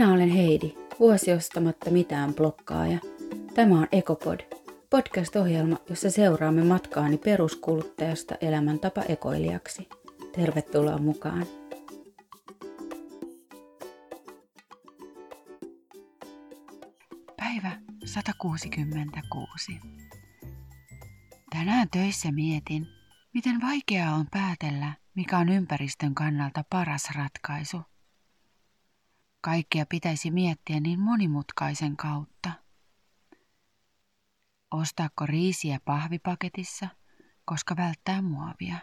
Minä olen Heidi, vuosi ostamatta mitään blokkaaja. Tämä on Ekopod, podcast-ohjelma, jossa seuraamme matkaani peruskuluttajasta elämäntapa ekoilijaksi. Tervetuloa mukaan! Päivä 166. Tänään töissä mietin, miten vaikeaa on päätellä, mikä on ympäristön kannalta paras ratkaisu. Kaikkea pitäisi miettiä niin monimutkaisen kautta. Ostaako riisiä pahvipaketissa, koska välttää muovia?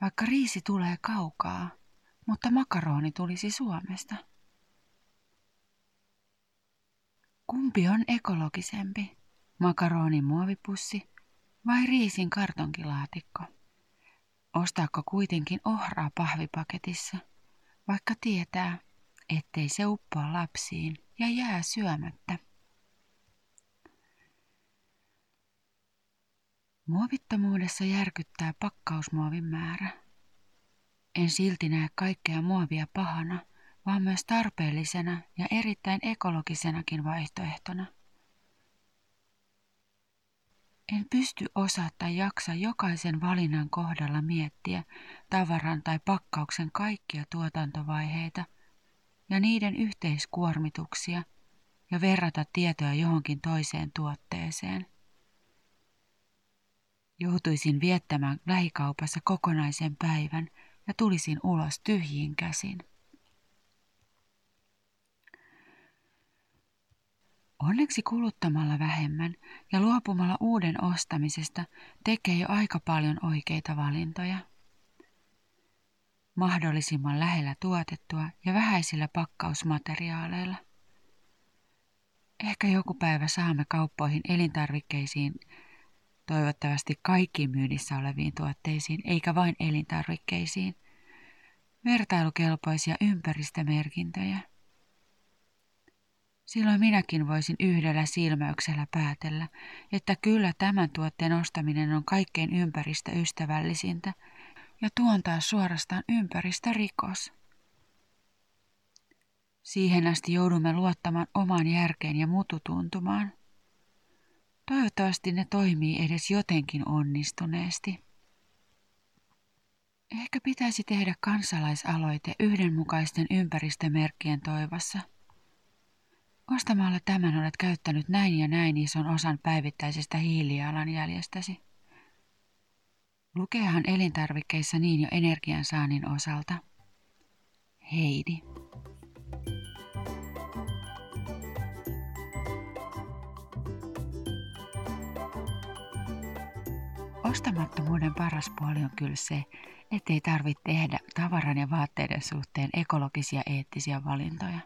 Vaikka riisi tulee kaukaa, mutta makaroni tulisi Suomesta. Kumpi on ekologisempi, makaronin muovipussi vai riisin kartonkilaatikko? Ostaako kuitenkin ohraa pahvipaketissa, vaikka tietää, ettei se uppoa lapsiin ja jää syömättä? Muovittomuudessa järkyttää pakkausmuovin määrä. En silti näe kaikkea muovia pahana, vaan myös tarpeellisena ja erittäin ekologisenakin vaihtoehtona. En pysty osaa tai jaksa jokaisen valinnan kohdalla miettiä tavaran tai pakkauksen kaikkia tuotantovaiheita ja niiden yhteiskuormituksia ja verrata tietoa johonkin toiseen tuotteeseen. Joutuisin viettämään lähikaupassa kokonaisen päivän ja tulisin ulos tyhjiin käsin. Onneksi kuluttamalla vähemmän ja luopumalla uuden ostamisesta tekee jo aika paljon oikeita valintoja. Mahdollisimman lähellä tuotettua ja vähäisillä pakkausmateriaaleilla. Ehkä joku päivä saamme kauppoihin elintarvikkeisiin toivottavasti kaikkiin myynnissä oleviin tuotteisiin, eikä vain elintarvikkeisiin, vertailukelpoisia ympäristömerkintöjä – Silloin minäkin voisin yhdellä silmäyksellä päätellä, että kyllä tämän tuotteen ostaminen on kaikkein ympäristöystävällisintä ja tuon taas suorastaan ympäristörikos. Siihen asti joudumme luottamaan omaan järkeen ja mututuntumaan. Toivottavasti ne toimii edes jotenkin onnistuneesti. Ehkä pitäisi tehdä kansalaisaloite yhdenmukaisten ympäristömerkkien toivossa – Ostamalla tämän olet käyttänyt näin ja näin ison osan päivittäisestä hiilijalanjäljestäsi. Lukeehan elintarvikkeissa niin jo energiansaannin osalta. Heidi. Ostamattomuuden paras puoli on kyllä se, ettei tarvitse tehdä tavaran ja vaatteiden suhteen ekologisia eettisiä valintoja.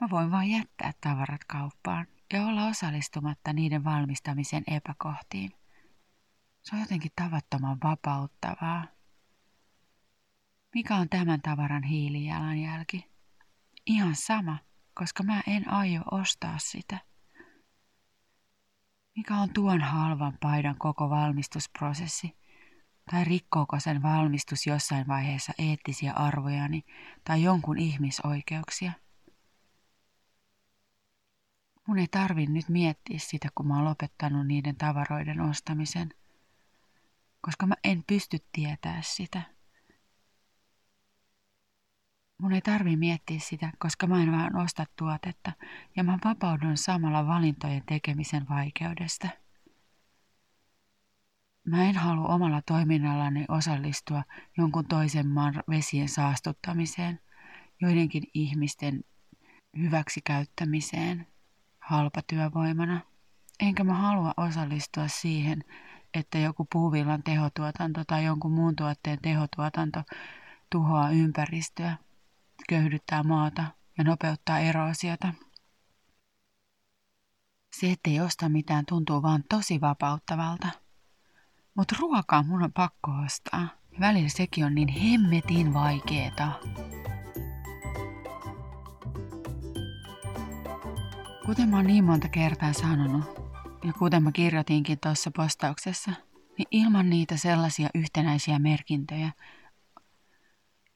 Mä voin vain jättää tavarat kauppaan ja olla osallistumatta niiden valmistamisen epäkohtiin. Se on jotenkin tavattoman vapauttavaa. Mikä on tämän tavaran hiilijalanjälki? Ihan sama, koska mä en aio ostaa sitä. Mikä on tuon halvan paidan koko valmistusprosessi? Tai rikkooko sen valmistus jossain vaiheessa eettisiä arvojani tai jonkun ihmisoikeuksia? Mun ei tarvi nyt miettiä sitä, kun mä oon lopettanut niiden tavaroiden ostamisen, koska mä en pysty tietää sitä. Mun ei tarvi miettiä sitä, koska mä en vaan osta tuotetta ja mä vapaudun samalla valintojen tekemisen vaikeudesta. Mä en halua omalla toiminnallani osallistua jonkun toisen maan vesien saastuttamiseen, joidenkin ihmisten hyväksikäyttämiseen – halpatyövoimana. Enkä mä halua osallistua siihen, että joku puuvillan tehotuotanto tai jonkun muun tuotteen tehotuotanto tuhoaa ympäristöä, köyhdyttää maata ja nopeuttaa eroosiota. Se, ettei osta mitään, tuntuu vaan tosi vapauttavalta. Mutta ruokaa mun on pakko ostaa. Välillä sekin on niin hemmetin vaikeeta. Kuten mä oon niin monta kertaa sanonut, ja kuten mä kirjoitinkin tuossa postauksessa, niin ilman niitä sellaisia yhtenäisiä merkintöjä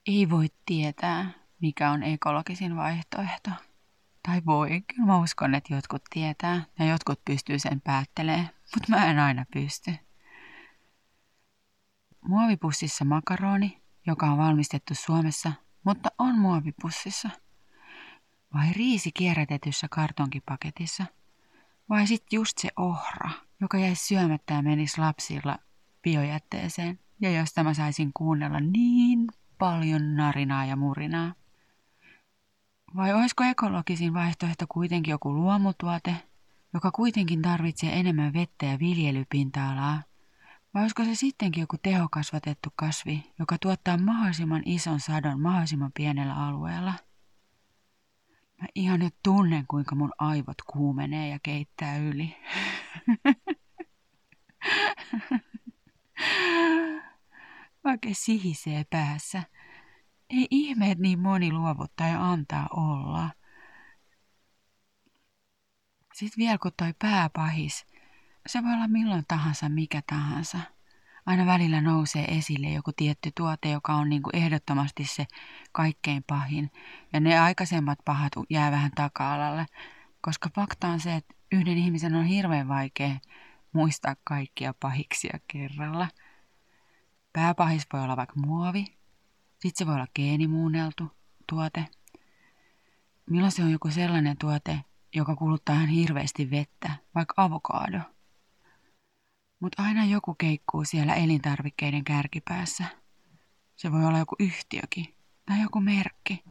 ei voi tietää, mikä on ekologisin vaihtoehto. Tai voi, kyllä mä uskon, että jotkut tietää ja jotkut pystyy sen päättelemään, mutta mä en aina pysty. Muovipussissa makaroni, joka on valmistettu Suomessa, mutta on muovipussissa. Vai riisi kierrätetyssä kartonkipaketissa. Vai sitten just se ohra, joka jäisi syömättä ja menisi lapsilla biojätteeseen ja josta mä saisin kuunnella niin paljon narinaa ja murinaa. Vai olisiko ekologisin vaihtoehto kuitenkin joku luomutuote, joka kuitenkin tarvitsee enemmän vettä ja viljelypinta-alaa? Vai olisiko se sittenkin joku tehokasvatettu kasvi, joka tuottaa mahdollisimman ison sadon mahdollisimman pienellä alueella? Mä ihan nyt tunnen, kuinka mun aivot kuumenee ja keittää yli. Oikein sihisee päässä. Ei ihme, että niin moni luovuttaa ja antaa olla. Sitten vielä kun toi pääpahis, se voi olla milloin tahansa, mikä tahansa. Aina välillä nousee esille joku tietty tuote, joka on niin kuin ehdottomasti se kaikkein pahin. Ja ne aikaisemmat pahat jää vähän taka-alalle, koska fakta on se, että yhden ihmisen on hirveän vaikea muistaa kaikkia pahiksia kerralla. Pääpahis voi olla vaikka muovi, sitten se voi olla geenimuunneltu tuote. Milloin se on joku sellainen tuote, joka kuluttaa ihan hirveästi vettä, vaikka avokaado. Mutta aina joku keikkuu siellä elintarvikkeiden kärkipäässä. Se voi olla joku yhtiökin tai joku merkki.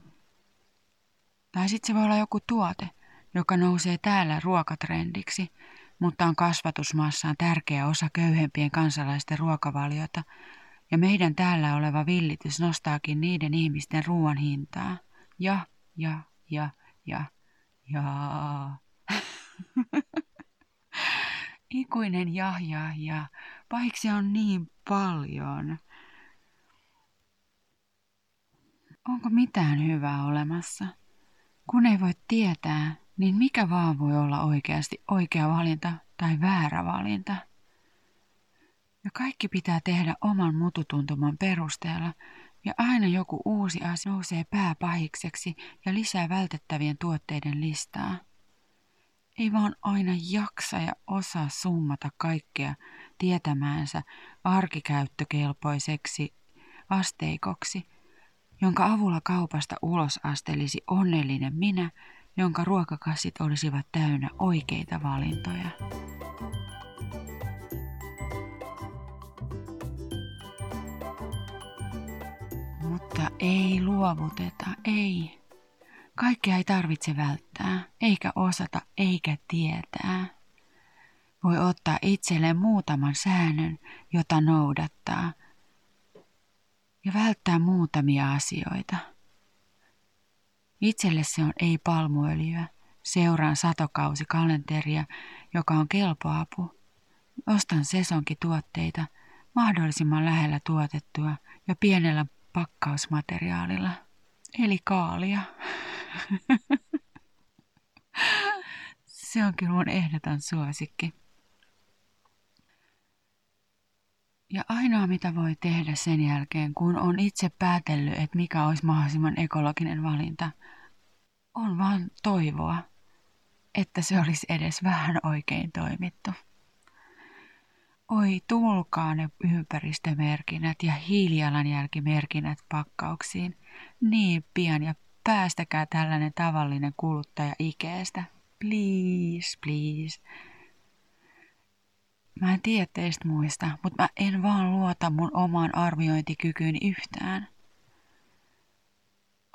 Tai sitten se voi olla joku tuote, joka nousee täällä ruokatrendiksi, mutta on kasvatusmassaan tärkeä osa köyhempien kansalaisten ruokavaliota – ja meidän täällä oleva villitys nostaakin niiden ihmisten ruoan hintaa. Ja, ja, ja, ja, ja. Ikuinen ja, ja, ja. Pahiksi on niin paljon. Onko mitään hyvää olemassa? Kun ei voi tietää, niin mikä vaan voi olla oikeasti oikea valinta tai väärä valinta? Ja kaikki pitää tehdä oman mututuntuman perusteella, ja aina joku uusi asia nousee pääpahikseksi ja lisää vältettävien tuotteiden listaa. Ei vaan aina jaksa ja osaa summata kaikkea tietämäänsä arkikäyttökelpoiseksi asteikoksi, jonka avulla kaupasta ulos astelisi onnellinen minä, jonka ruokakassit olisivat täynnä oikeita valintoja. Mutta ei luovuteta, ei. Kaikkea ei tarvitse välttää, eikä osata, eikä tietää. Voi ottaa itselleen muutaman säännön, jota noudattaa, ja välttää muutamia asioita. Itselle se on ei palmuöljyä, seuraan satokausikalenteria, joka on kelpoapu. Ostan sesonkituotteita, mahdollisimman lähellä tuotettua ja pienellä pakkausmateriaalilla, eli kaalia. Se on kyllä mun ehdoton suosikki. Ja ainoa mitä voi tehdä sen jälkeen, kun on itse päätellyt, että mikä olisi mahdollisimman ekologinen valinta, on vaan toivoa, että se olisi edes vähän oikein toimittu. Oi, tulkaa ne ympäristömerkinnät ja hiilijalanjälkimerkinnät pakkauksiin niin pian ja päästäkää tällainen tavallinen kuluttaja ikeestä. Please, please. Mä en tiedä teistä muista, mutta mä en vaan luota mun omaan arviointikykyyni yhtään.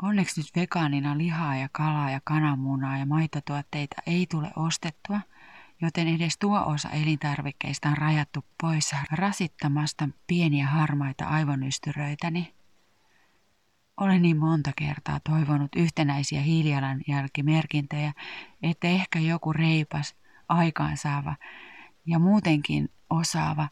Onneksi nyt vegaanina lihaa ja kalaa ja kananmunaa ja maitotuotteita ei tule ostettua – joten edes tuo osa elintarvikkeista on rajattu pois rasittamasta pieniä harmaita aivonystyröitäni. Olen niin monta kertaa toivonut yhtenäisiä hiilijalanjälkimerkintöjä, että ehkä joku reipas, aikaansaava ja muutenkin osaava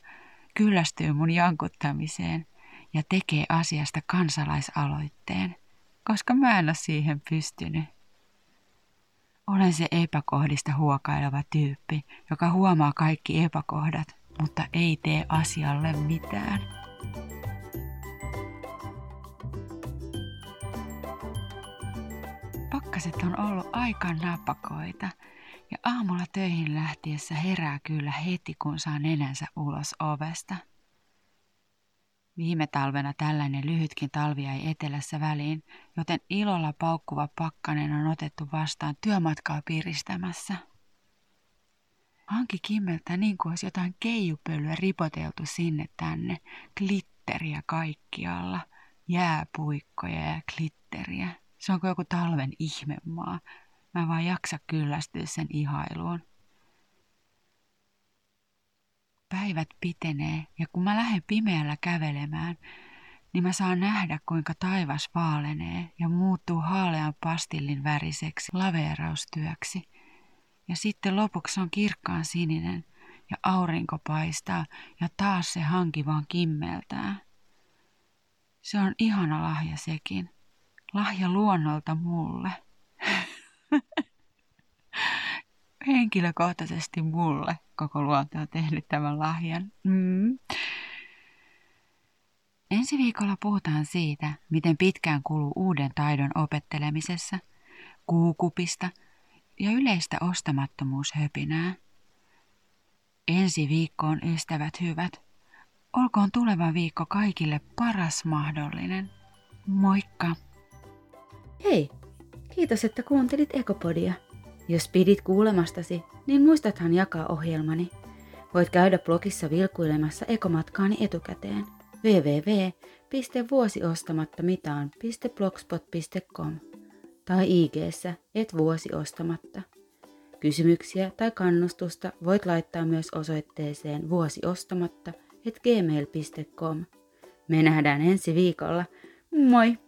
kyllästyy mun jankuttamiseen ja tekee asiasta kansalaisaloitteen, koska mä en ole siihen pystynyt. Olen se epäkohdista huokaileva tyyppi, joka huomaa kaikki epäkohdat, mutta ei tee asialle mitään. Pakkaset on ollut aika napakoita ja aamulla töihin lähtiessä herää kyllä heti kun saa nenänsä ulos ovesta. Viime talvena tällainen lyhytkin talvi jäi etelässä väliin, joten ilolla paukkuva pakkanen on otettu vastaan työmatkaa piristämässä. Hanki kimmeltä niin kuin olisi jotain keijupölyä ripoteltu sinne tänne, glitteriä kaikkialla, jääpuikkoja ja glitteriä. Se on kuin joku talven ihmemaa. Mä vaan jaksa kyllästyä sen ihailuun. Päivät pitenee ja kun mä lähden pimeällä kävelemään, niin mä saan nähdä kuinka taivas vaalenee ja muuttuu haalean pastillin väriseksi laveeraustyöksi. Ja sitten lopuksi on kirkkaan sininen ja aurinko paistaa ja taas se hanki vaan kimmeltää. Se on ihana lahja sekin. Lahja luonnolta mulle. Henkilökohtaisesti mulle koko luonto on tehnyt tämän lahjan. Mm. Ensi viikolla puhutaan siitä, miten pitkään kuluu uuden taidon opettelemisessa, kuukupista ja yleistä ostamattomuushöpinää. Ensi viikkoon, ystävät hyvät. Olkoon tuleva viikko kaikille paras mahdollinen. Moikka! Hei! Kiitos, että kuuntelit Ekopodia. Jos pidit kuulemastasi, niin muistathan jakaa ohjelmani. Voit käydä blogissa vilkuilemassa ekomatkaani etukäteen www.vuosiostamattamitaan.blogspot.com tai ig et vuosiostamatta. Kysymyksiä tai kannustusta voit laittaa myös osoitteeseen vuosiostamatta et gmail.com. Me nähdään ensi viikolla. Moi!